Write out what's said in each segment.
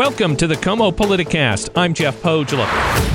Welcome to the KOMO Politicast. I'm Jeff Pohjola.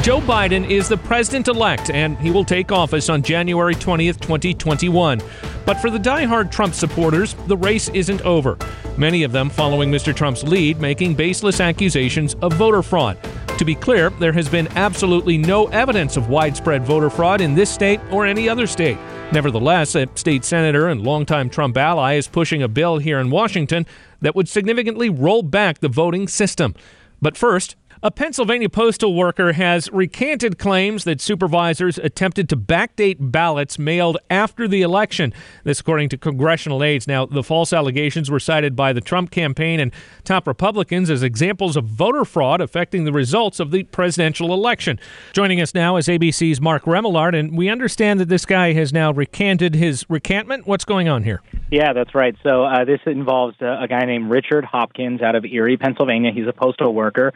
Joe Biden is the president elect, and he will take office on January 20th, 2021. But for the die-hard Trump supporters, the race isn't over. Many of them following Mr. Trump's lead, making baseless accusations of voter fraud. To be clear, there has been absolutely no evidence of widespread voter fraud in this state or any other state. Nevertheless, a state senator and longtime Trump ally is pushing a bill here in Washington that would significantly roll back the voting system. But first, a Pennsylvania postal worker has recanted claims that supervisors attempted to backdate ballots mailed after the election. This, according to congressional aides. Now, the false allegations were cited by the Trump campaign and top Republicans as examples of voter fraud affecting the results of the presidential election. Joining us now is ABC's Mark Remillard, and we understand that this guy has now recanted his recantment. What's going on here? Yeah, that's right. So uh, this involves a, a guy named Richard Hopkins out of Erie, Pennsylvania. He's a postal worker.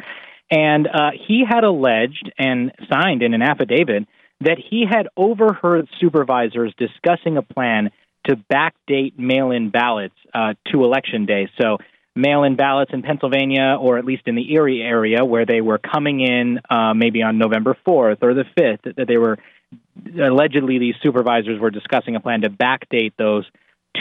And uh, he had alleged and signed in an affidavit that he had overheard supervisors discussing a plan to backdate mail in ballots uh, to election day. So, mail in ballots in Pennsylvania, or at least in the Erie area, where they were coming in uh, maybe on November 4th or the 5th, that they were allegedly these supervisors were discussing a plan to backdate those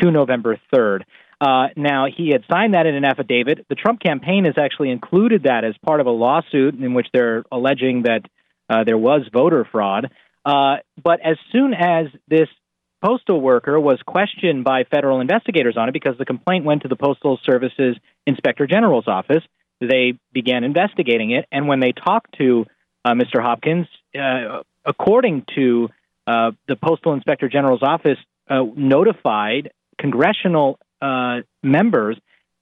to November 3rd. Uh, now, he had signed that in an affidavit. The Trump campaign has actually included that as part of a lawsuit in which they're alleging that uh, there was voter fraud. Uh, but as soon as this postal worker was questioned by federal investigators on it, because the complaint went to the Postal Service's Inspector General's office, they began investigating it. And when they talked to uh, Mr. Hopkins, uh, according to uh, the Postal Inspector General's office, notified congressional uh, members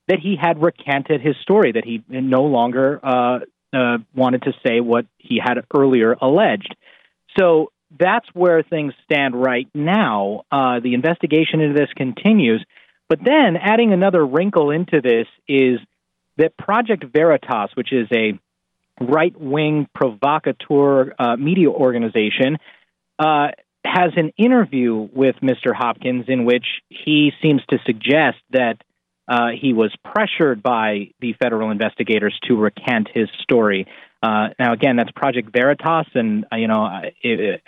that he had recanted his story, that he no longer uh, uh, wanted to say what he had earlier alleged. So that's where things stand right now. Uh, the investigation into this continues. But then adding another wrinkle into this is that Project Veritas, which is a right wing provocateur uh, media organization, uh, has an interview with Mr. Hopkins in which he seems to suggest that uh, he was pressured by the federal investigators to recant his story. Uh, now, again, that's Project Veritas, and uh, you know, I,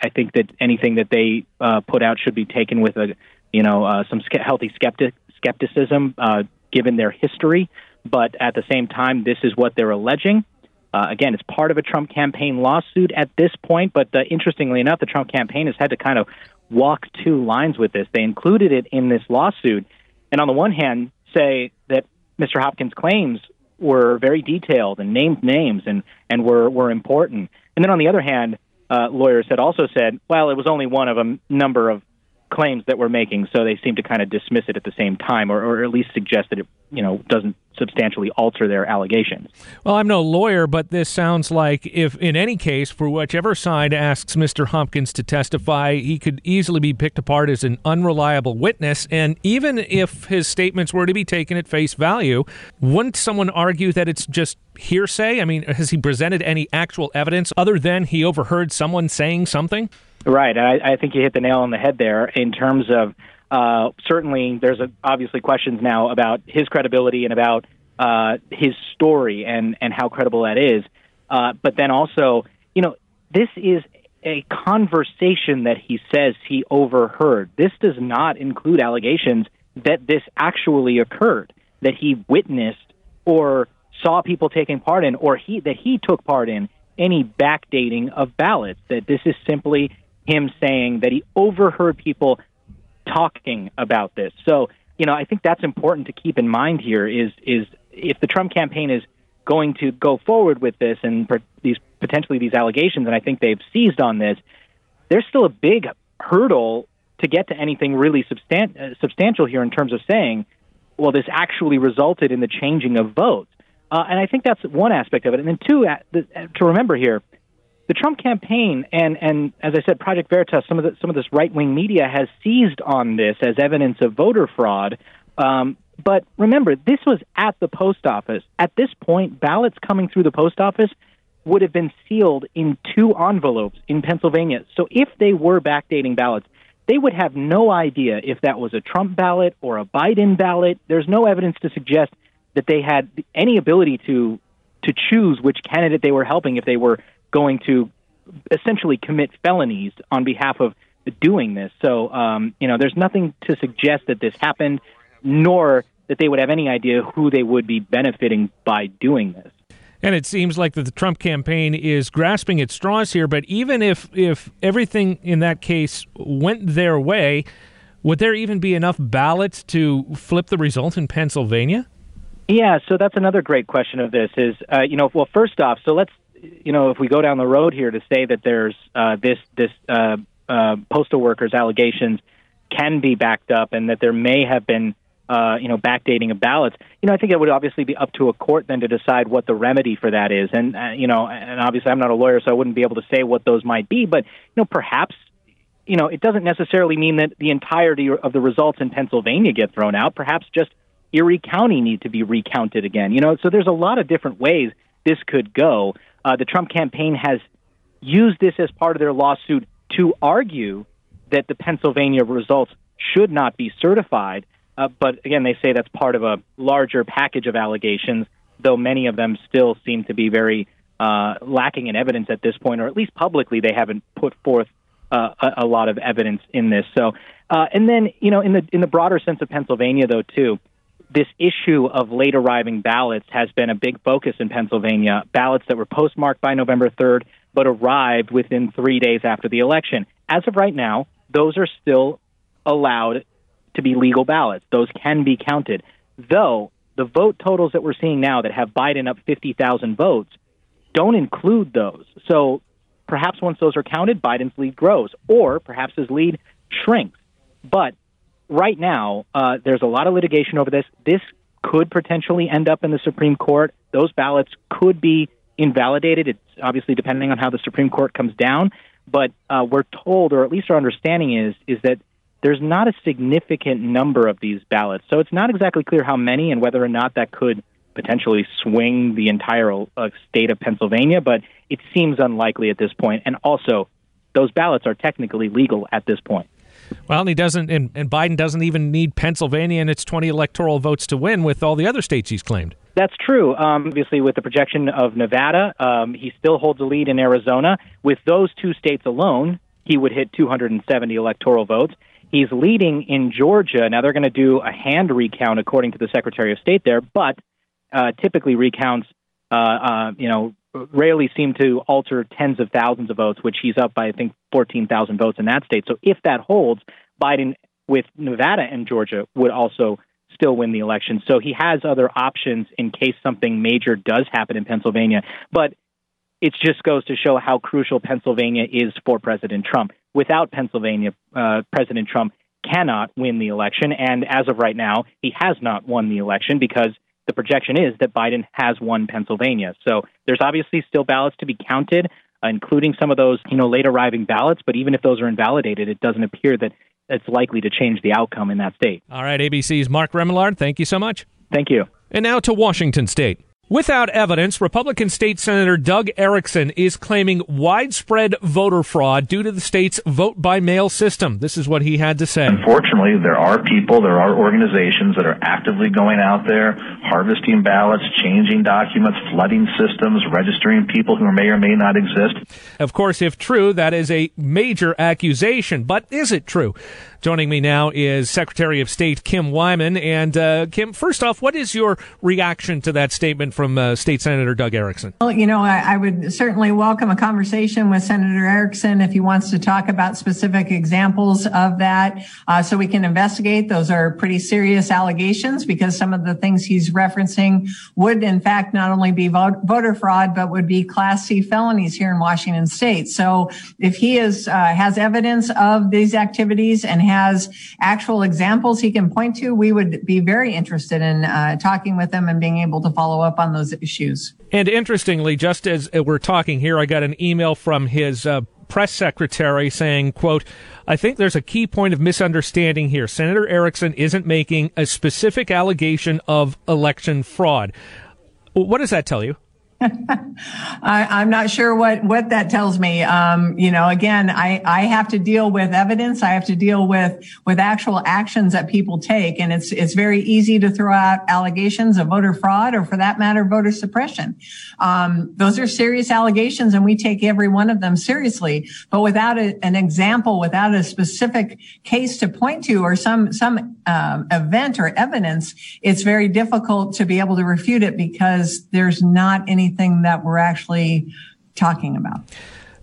I think that anything that they uh, put out should be taken with a, you know, uh, some healthy skeptic skepticism, uh, given their history. But at the same time, this is what they're alleging. Uh, again, it's part of a Trump campaign lawsuit at this point, but uh, interestingly enough, the Trump campaign has had to kind of walk two lines with this. They included it in this lawsuit, and on the one hand, say that Mr. Hopkins' claims were very detailed and named names and, and were, were important. And then on the other hand, uh, lawyers had also said, well, it was only one of a number of claims that we're making, so they seem to kind of dismiss it at the same time, or, or at least suggest that it, you know, doesn't substantially alter their allegations. Well, I'm no lawyer, but this sounds like if, in any case, for whichever side asks Mr. Hopkins to testify, he could easily be picked apart as an unreliable witness. And even if his statements were to be taken at face value, wouldn't someone argue that it's just hearsay? I mean, has he presented any actual evidence other than he overheard someone saying something? Right. I, I think you hit the nail on the head there in terms of uh, certainly there's a, obviously questions now about his credibility and about uh, his story and, and how credible that is. Uh, but then also, you know, this is a conversation that he says he overheard. This does not include allegations that this actually occurred, that he witnessed or saw people taking part in, or he that he took part in any backdating of ballots. That this is simply him saying that he overheard people talking about this. So, you know, I think that's important to keep in mind here is is if the Trump campaign is going to go forward with this and per, these potentially these allegations, and I think they've seized on this, there's still a big hurdle to get to anything really substan- uh, substantial here in terms of saying, well, this actually resulted in the changing of votes. Uh, and I think that's one aspect of it. And then two, uh, the, uh, to remember here, the Trump campaign and and as I said, Project Veritas, some of the, some of this right wing media has seized on this as evidence of voter fraud. Um, but remember, this was at the post office. At this point, ballots coming through the post office would have been sealed in two envelopes in Pennsylvania. So if they were backdating ballots, they would have no idea if that was a Trump ballot or a Biden ballot. There's no evidence to suggest that they had any ability to to choose which candidate they were helping if they were going to essentially commit felonies on behalf of doing this. So, um, you know, there's nothing to suggest that this happened, nor that they would have any idea who they would be benefiting by doing this. And it seems like that the Trump campaign is grasping at straws here. But even if if everything in that case went their way, would there even be enough ballots to flip the result in Pennsylvania? Yeah, so that's another great question of this. Is uh, you know, well, first off, so let's you know, if we go down the road here to say that there's uh, this this uh, uh postal workers allegations can be backed up, and that there may have been uh, you know, backdating of ballots. You know, I think it would obviously be up to a court then to decide what the remedy for that is. And uh, you know, and obviously I'm not a lawyer, so I wouldn't be able to say what those might be. But you know, perhaps you know, it doesn't necessarily mean that the entirety of the results in Pennsylvania get thrown out. Perhaps just Erie County need to be recounted again. You know, so there's a lot of different ways this could go. Uh, the Trump campaign has used this as part of their lawsuit to argue that the Pennsylvania results should not be certified. Uh, but again, they say that's part of a larger package of allegations, though many of them still seem to be very uh, lacking in evidence at this point, or at least publicly they haven't put forth uh, a, a, lot of evidence in this. So, uh, and then you know, in the in the broader sense of Pennsylvania, though, too, this issue of late arriving ballots has been a big focus in Pennsylvania. Ballots that were postmarked by November 3rd, but arrived within three days after the election. As of right now, those are still allowed to be legal ballots. Those can be counted. Though the vote totals that we're seeing now that have Biden up 50,000 votes don't include those. So perhaps once those are counted, Biden's lead grows, or perhaps his lead shrinks. But right now, uh, there's a lot of litigation over this. This could potentially end up in the Supreme Court. Those ballots could be invalidated. It's obviously depending on how the Supreme Court comes down. But uh, we're told, or at least our understanding is, is that there's not a significant number of these ballots. So it's not exactly clear how many and whether or not that could potentially swing the entire uh, state of Pennsylvania, but it seems unlikely at this point. And also, those ballots are technically legal at this point. Well, and he doesn't, and, and Biden doesn't even need Pennsylvania and its 20 electoral votes to win with all the other states he's claimed. That's true. Um, obviously, with the projection of Nevada, um, he still holds a lead in Arizona. With those two states alone, he would hit 270 electoral votes. He's leading in Georgia. Now they're going to do a hand recount according to the Secretary of State there, but uh, typically recounts, uh, uh, you know, rarely seem to alter tens of thousands of votes, which he's up by I think 14,000 votes in that state. So if that holds, Biden with Nevada and Georgia would also still win the election. So he has other options in case something major does happen in Pennsylvania. But it just goes to show how crucial Pennsylvania is for President Trump. Without Pennsylvania, uh, President Trump cannot win the election. And as of right now, he has not won the election because the projection is that Biden has won Pennsylvania. So there's obviously still ballots to be counted, uh, including some of those, you know, late arriving ballots. But even if those are invalidated, it doesn't appear that it's likely to change the outcome in that state. All right, ABC's Mark Remillard, thank you so much. Thank you. And now to Washington State. Without evidence, Republican State Senator Doug Ericksen is claiming widespread voter fraud due to the state's vote by mail system. This is what he had to say. Unfortunately, there are people, there are organizations that are actively going out there, harvesting ballots, changing documents, flooding systems, registering people who may or may not exist. Of course, if true, that is a major accusation. But is it true? Joining me now is Secretary of State Kim Wyman. And uh, Kim, first off, what is your reaction to that statement from uh, State Senator Doug Ericksen? Well, you know, I, I, would certainly welcome a conversation with Senator Ericksen if he wants to talk about specific examples of that uh, so we can investigate. Those are pretty serious allegations because some of the things he's referencing would, in fact, not only be vote, voter fraud, but would be Class C felonies here in Washington state. So if he is, uh, has evidence of these activities and has actual examples he can point to, we would be very interested in uh, talking with him and being able to follow up on those issues. And interestingly, just as we're talking here, I got an email from his uh, press secretary saying, quote, I think there's a key point of misunderstanding here. Senator Ericksen isn't making a specific allegation of election fraud. What does that tell you? I, am not sure what, what that tells me. Um, you know, again, I, I have to deal with evidence. I have to deal with, with actual actions that people take. And it's, it's very easy to throw out allegations of voter fraud or for that matter, voter suppression. Um, those are serious allegations and we take every one of them seriously. But without a, an example, without a specific case to point to or some, some, um, event or evidence, it's very difficult to be able to refute it because there's not any anything that we're actually talking about.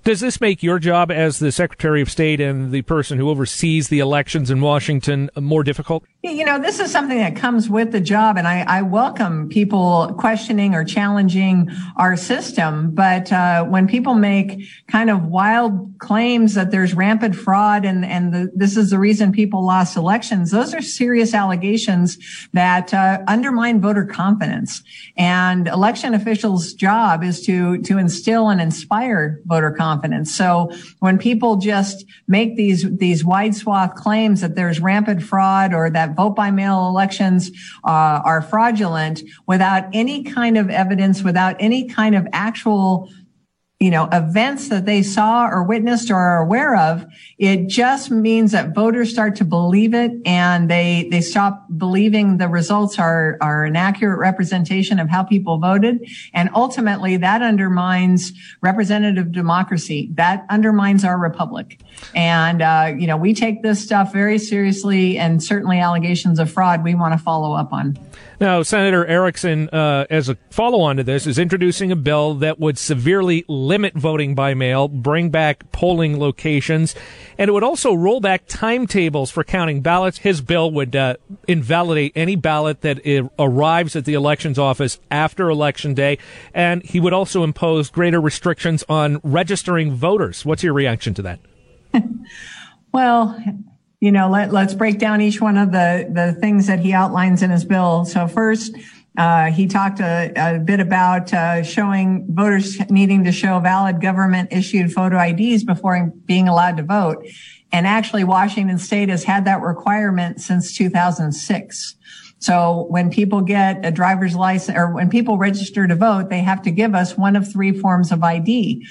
Does this make your job as the Secretary of State and the person who oversees the elections in Washington more difficult? You know, this is something that comes with the job, and I, I welcome people questioning or challenging our system. But uh, when people make kind of wild claims that there's rampant fraud and and the, this is the reason people lost elections, those are serious allegations that uh, undermine voter confidence. And election officials' job is to to instill and inspire voter confidence. So when people just make these these wide swath claims that there's rampant fraud or that vote by mail elections uh, are fraudulent without any kind of evidence, without any kind of actual you know, events that they saw or witnessed or are aware of. It just means that voters start to believe it and they, they stop believing the results are, are an accurate representation of how people voted. And ultimately that undermines representative democracy. That undermines our republic. And, uh, you know, we take this stuff very seriously and certainly allegations of fraud we want to follow up on. Now, Senator Ericksen, uh, as a follow on to this, is introducing a bill that would severely limit voting by mail, bring back polling locations, and it would also roll back timetables for counting ballots. His bill would uh, invalidate any ballot that arrives at the elections office after Election Day, and he would also impose greater restrictions on registering voters. What's your reaction to that? well, you know, let, let's break down each one of the, the things that he outlines in his bill. So first, uh, he talked a, a bit about uh, showing voters needing to show valid government issued photo IDs before being allowed to vote. And actually, Washington state has had that requirement since 2006. So when people get a driver's license or when people register to vote, they have to give us one of three forms of ID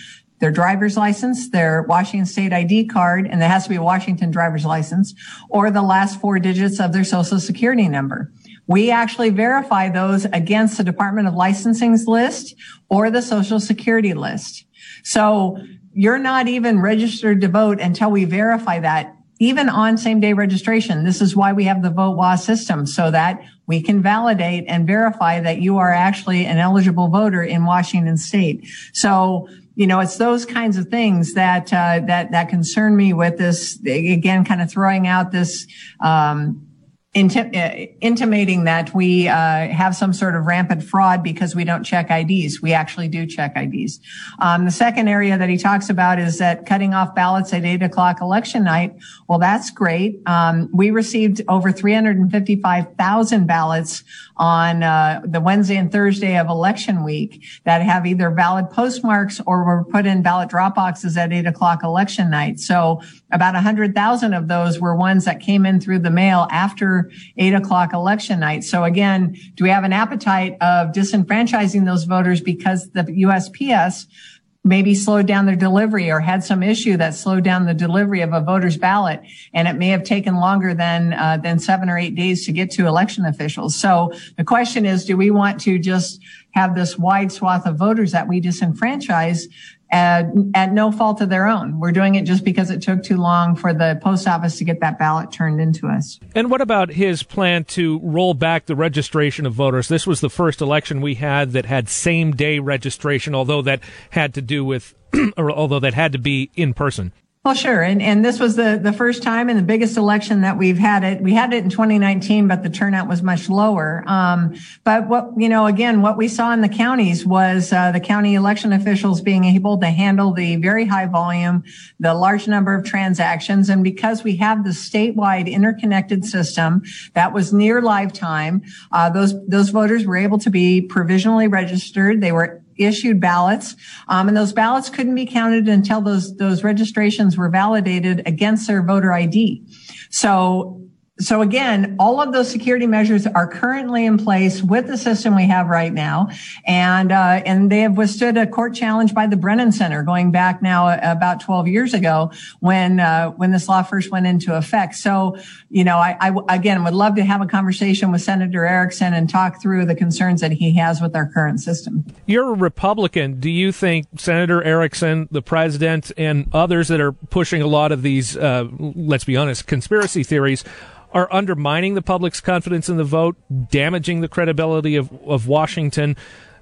their driver's license, their Washington state ID card, and there has to be a Washington driver's license, or the last four digits of their social security number. We actually verify those against the Department of Licensing's list or the social security list. So you're not even registered to vote until we verify that even on same day registration. This is why we have the vote VoteWA system so that we can validate and verify that you are actually an eligible voter in Washington state. So you know, it's those kinds of things that uh, that that concern me with this. Again, kind of throwing out this um, inti- uh, intimating that we uh, have some sort of rampant fraud because we don't check IDs. We actually do check IDs. Um, the second area that he talks about is that cutting off ballots at eight o'clock election night. Well, that's great. Um, we received over 355,000 ballots on uh, the Wednesday and Thursday of election week that have either valid postmarks or were put in ballot drop boxes at eight o'clock election night. So about 100,000 of those were ones that came in through the mail after eight o'clock election night. So again, do we have an appetite of disenfranchising those voters because the USPS maybe slowed down their delivery or had some issue that slowed down the delivery of a voter's ballot and it may have taken longer than uh, than seven or eight days to get to election officials. So the question is do we want to just have this wide swath of voters that we disenfranchise at, at no fault of their own. We're doing it just because it took too long for the post office to get that ballot turned into us. And what about his plan to roll back the registration of voters? This was the first election we had that had same day registration, although that had to do with, or although that had to be in person. Well, sure. And, and this was the, the first time and the biggest election that we've had it. We had it in 2019, but the turnout was much lower. Um, but what, you know, again, what we saw in the counties was, uh, the county election officials being able to handle the very high volume, the large number of transactions. And because we have the statewide interconnected system that was near lifetime, uh, those, those voters were able to be provisionally registered. They were issued ballots, um, and those ballots couldn't be counted until those those registrations were validated against their voter ID. So so again, all of those security measures are currently in place with the system we have right now, and uh, and they have withstood a court challenge by the Brennan Center going back now about 12 years ago when uh, when this law first went into effect. So, you know, I, I again would love to have a conversation with Senator Ericksen and talk through the concerns that he has with our current system. You're a Republican. Do you think Senator Ericksen, the president, and others that are pushing a lot of these, uh, let's be honest, conspiracy theories? Are undermining the public's confidence in the vote, damaging the credibility of, of Washington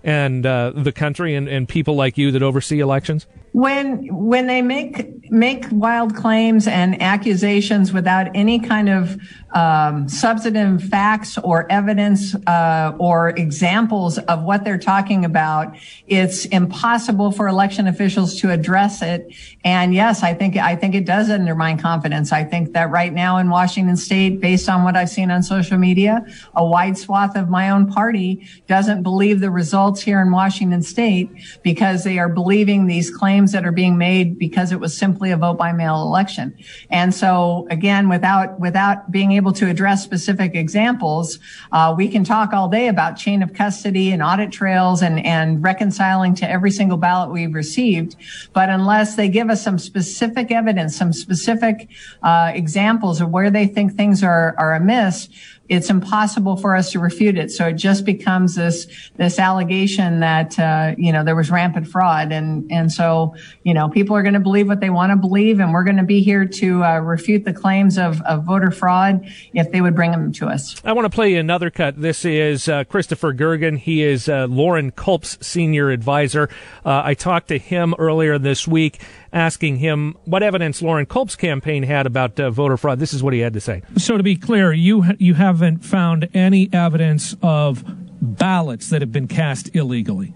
and uh, the country and, and people like you that oversee elections? when when they make make wild claims and accusations without any kind of um, substantive facts or evidence uh, or examples of what they're talking about, it's impossible for election officials to address it. And yes, I think I think it does undermine confidence. I think that right now in Washington State, based on what I've seen on social media, a wide swath of my own party doesn't believe the results here in Washington State because they are believing these claims claims that are being made because it was simply a vote by mail election. And so again, without, without being able to address specific examples, uh, we can talk all day about chain of custody and audit trails and, and reconciling to every single ballot we've received. But unless they give us some specific evidence, some specific uh, examples of where they think things are, are amiss, it's impossible for us to refute it. So it just becomes this this allegation that uh, you know there was rampant fraud, and and so you know people are going to believe what they want to believe, and we're going to be here to uh, refute the claims of, of voter fraud if they would bring them to us. I want to play another cut. This is uh, Christopher Gergen. He is uh, Loren Culp's senior advisor. Uh, I talked to him earlier this week asking him what evidence Loren Culp's campaign had about uh, voter fraud. This is what he had to say. So to be clear, you you haven't found any evidence of ballots that have been cast illegally.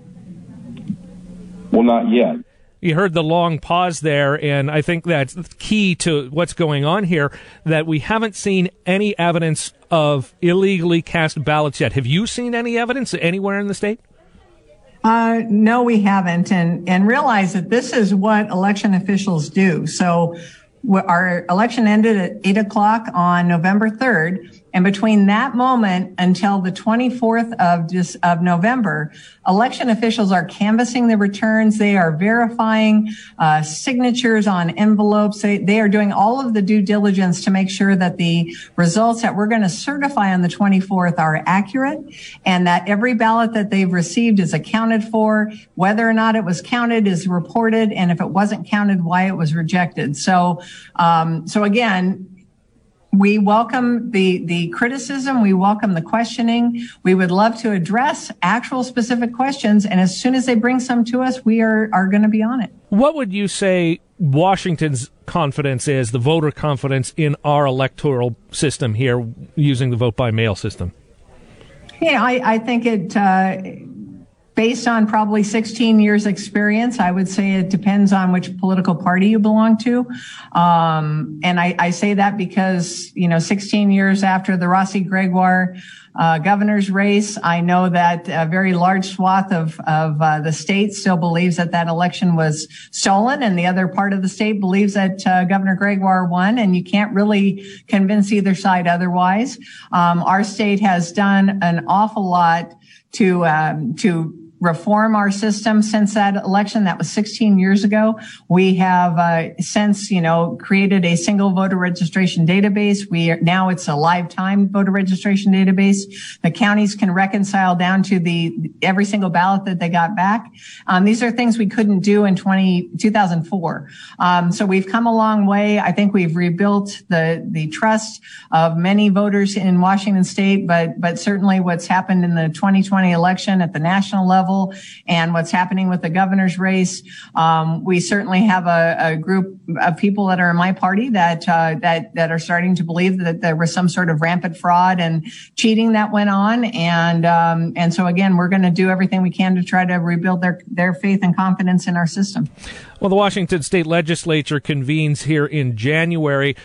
Well, not yet. You heard the long pause there, and I think that's key to what's going on here. That we haven't seen any evidence of illegally cast ballots yet. Have you seen any evidence anywhere in the state? Uh, no, we haven't, and and realize that this is what election officials do. So, our election ended at eight o'clock on November third. And between that moment until the 24th of, of November, election officials are canvassing the returns. They are verifying uh, signatures on envelopes. They, they are doing all of the due diligence to make sure that the results that we're going to certify on the 24th are accurate and that every ballot that they've received is accounted for. Whether or not it was counted is reported. And if it wasn't counted, why it was rejected. So, um, so again, we welcome the, the criticism. We welcome the questioning. We would love to address actual specific questions. And as soon as they bring some to us, we are, are going to be on it. What would you say Washington's confidence is, the voter confidence in our electoral system here using the vote by mail system? Yeah, I, I think it, uh, based on probably 16 years experience, I would say it depends on which political party you belong to. Um, and I, I, say that because, you know, 16 years after the Rossi Gregoire uh, governor's race, I know that a very large swath of, of uh, the state still believes that that election was stolen, and the other part of the state believes that uh, Governor Gregoire won, and you can't really convince either side otherwise. Um, our state has done an awful lot to um, to reform our system since that election. That was 16 years ago. We have uh, since, you know, created a single voter registration database. We are, now it's a lifetime voter registration database. The counties can reconcile down to the every single ballot that they got back. Um, these are things we couldn't do in 20, 2004. Um, so we've come a long way. I think we've rebuilt the the trust of many voters in Washington State, but but certainly what's happened in the 2020 election at the national level level and what's happening with the governor's race. Um, we certainly have a, a, group of people that are in my party that uh, that that are starting to believe that there was some sort of rampant fraud and cheating that went on, and um, and so again, we're going to do everything we can to try to rebuild their their faith and confidence in our system. Well, the Washington State Legislature convenes here in January.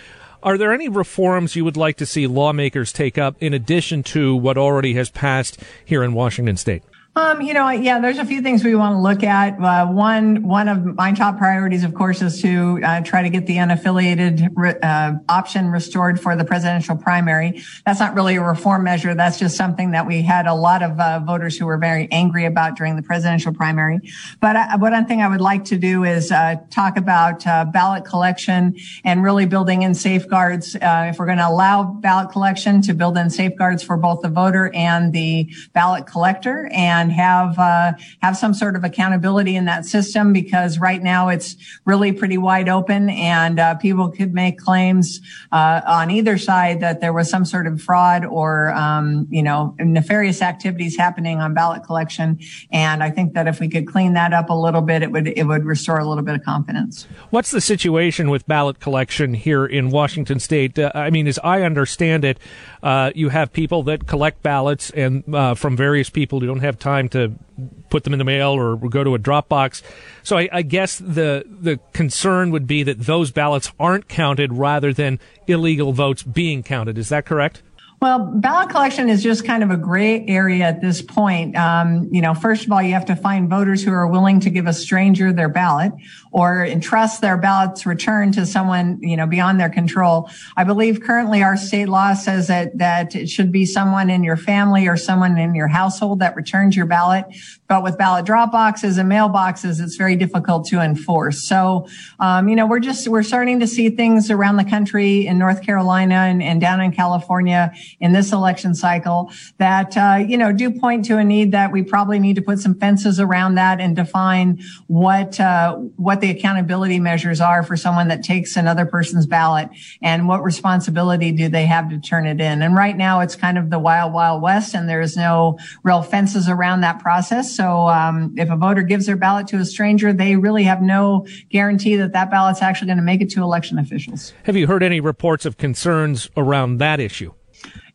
Are there any reforms you would like to see lawmakers take up in addition to what already has passed here in Washington State? Um, you know, yeah, there's a few things we want to look at. Uh, one, one of my top priorities, of course, is to uh, try to get the unaffiliated re- uh, option restored for the presidential primary. That's not really a reform measure. That's just something that we had a lot of uh, voters who were very angry about during the presidential primary. But uh, one thing I would like to do is uh, talk about ballot collection and really building in safeguards. if we're going to allow ballot collection, to build in safeguards for both the voter and the ballot collector, and and have uh, have some sort of accountability in that system because right now it's really pretty wide open and uh, people could make claims uh, on either side that there was some sort of fraud or um, you know nefarious activities happening on ballot collection and I think that if we could clean that up a little bit it would it would restore a little bit of confidence. What's the situation with ballot collection here in Washington State? Uh, I mean, as I understand it, uh, you have people that collect ballots and uh, from various people who don't have time to put them in the mail or go to a Dropbox. So I, I guess the the concern would be that those ballots aren't counted rather than illegal votes being counted. Is that correct? Well, ballot collection is just kind of a gray area at this point. Um, you know, first of all, you have to find voters who are willing to give a stranger their ballot or entrust their ballots returned to someone, you know, beyond their control. I believe currently our state law says that, that it should be someone in your family or someone in your household that returns your ballot. But with ballot drop boxes and mailboxes, it's very difficult to enforce. So, um, you know, we're just, we're starting to see things around the country in North Carolina and, and down in California in this election cycle that, uh, you know, do point to a need that we probably need to put some fences around that and define what, uh, what the accountability measures are for someone that takes another person's ballot and what responsibility do they have to turn it in. And right now it's kind of the wild, wild west and there's no real fences around that process. So, um, if a voter gives their ballot to a stranger, they really have no guarantee that that ballot's actually going to make it to election officials. Have you heard any reports of concerns around that issue?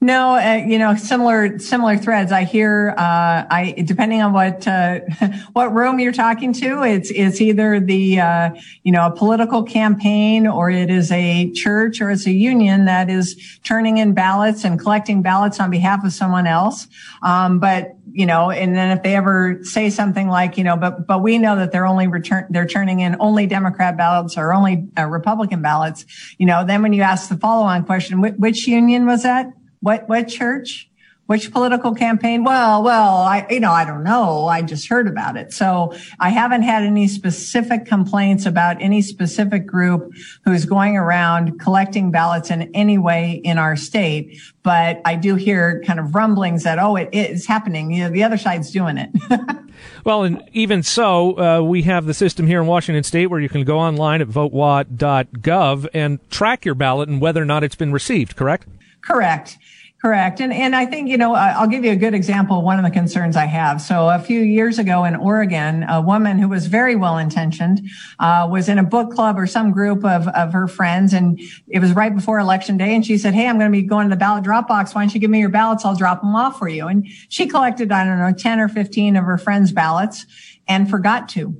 No, uh, you know, similar similar threads. I hear, uh, I depending on what uh, what room you're talking to, it's it's either the uh, you know a political campaign or it is a church or it's a union that is turning in ballots and collecting ballots on behalf of someone else. Um, but you know, and then if they ever say something like, you know, but but we know that they're only return they're turning in only Democrat ballots or only uh, Republican ballots, you know, then when you ask the follow on question, which union was that? What, what church? Which political campaign? Well, well, I, you know, I don't know. I just heard about it. So I haven't had any specific complaints about any specific group who's going around collecting ballots in any way in our state. But I do hear kind of rumblings that, oh, it is happening. You know, the other side's doing it. well, and even so, uh, we have the system here in Washington state where you can go online at votewa.gov and track your ballot and whether or not it's been received, correct? Correct. Correct. And, and I think, you know, I'll give you a good example. One of the concerns I have. So a few years ago in Oregon, a woman who was very well intentioned, uh, was in a book club or some group of, of her friends. And it was right before election day. And she said, Hey, I'm going to be going to the ballot drop box. Why don't you give me your ballots? I'll drop them off for you. And she collected, I don't know, 10 or 15 of her friends' ballots and forgot to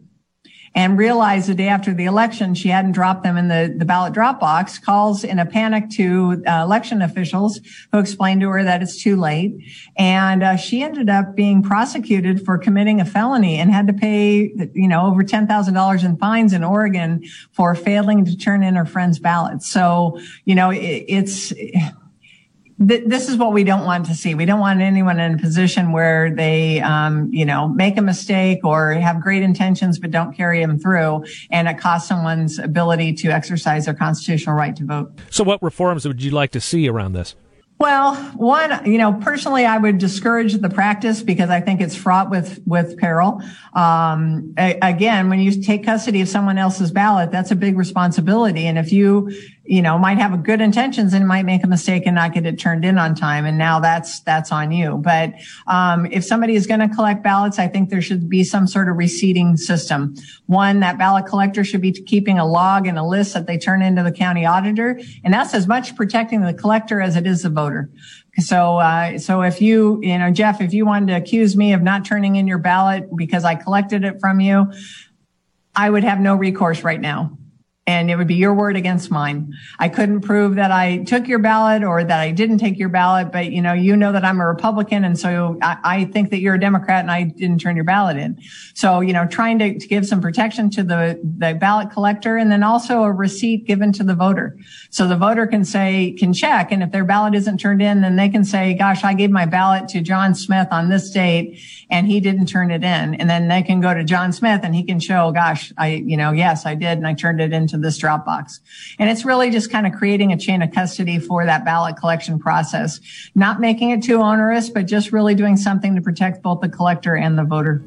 and realized the day after the election she hadn't dropped them in the, the ballot drop box, calls in a panic to uh, election officials who explained to her that it's too late. And uh, she ended up being prosecuted for committing a felony and had to pay, you know, over $10,000 in fines in Oregon for failing to turn in her friend's ballot. So, you know, it, it's, th- this is what we don't want to see. We don't want anyone in a position where they, um, you know, make a mistake or have great intentions but don't carry them through, and it costs someone's ability to exercise their constitutional right to vote. So, what reforms would you like to see around this? Well, one, you know, personally, I would discourage the practice because I think it's fraught with with peril. Um, a- again, when you take custody of someone else's ballot, that's a big responsibility, and if you you know, might have a good intentions and might make a mistake and not get it turned in on time. And now that's, that's on you. But, um, if somebody is going to collect ballots, I think there should be some sort of receipting system. One, that ballot collector should be keeping a log and a list that they turn into the county auditor. And that's as much protecting the collector as it is the voter. So, uh, so if you, you know, Jeff, if you wanted to accuse me of not turning in your ballot because I collected it from you, I would have no recourse right now and it would be your word against mine. I couldn't prove that I took your ballot or that I didn't take your ballot, but you know, you know that I'm a Republican. And so I, I think that you're a Democrat and I didn't turn your ballot in. So, you know, trying to, to, give some protection to the, the ballot collector and then also a receipt given to the voter. So the voter can say, can check. And if their ballot isn't turned in, then they can say, gosh, I gave my ballot to John Smith on this date and he didn't turn it in. And then they can go to John Smith and he can show, gosh, I, you know, yes, I did. And I turned it into this drop box. And it's really just kind of creating a chain of custody for that ballot collection process, not making it too onerous, but just really doing something to protect both the collector and the voter.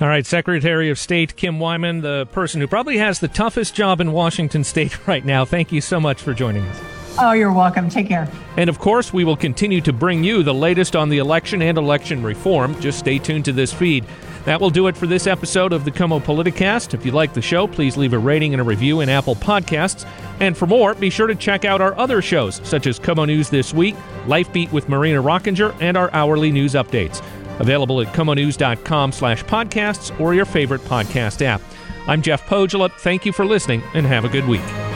All right, Secretary of State Kim Wyman, the person who probably has the toughest job in Washington state right now. Thank you so much for joining us. Oh, you're welcome. Take care. And of course, we will continue to bring you the latest on the election and election reform. Just stay tuned to this feed. That will do it for this episode of the KOMO Politicast. If you like the show, please leave a rating and a review in Apple Podcasts. And for more, be sure to check out our other shows, such as KOMO News This Week, Life Beat with Marina Rockinger, and our hourly news updates. Available at komonews.com slash podcasts or your favorite podcast app. I'm Jeff Pohjola. Thank you for listening, and have a good week.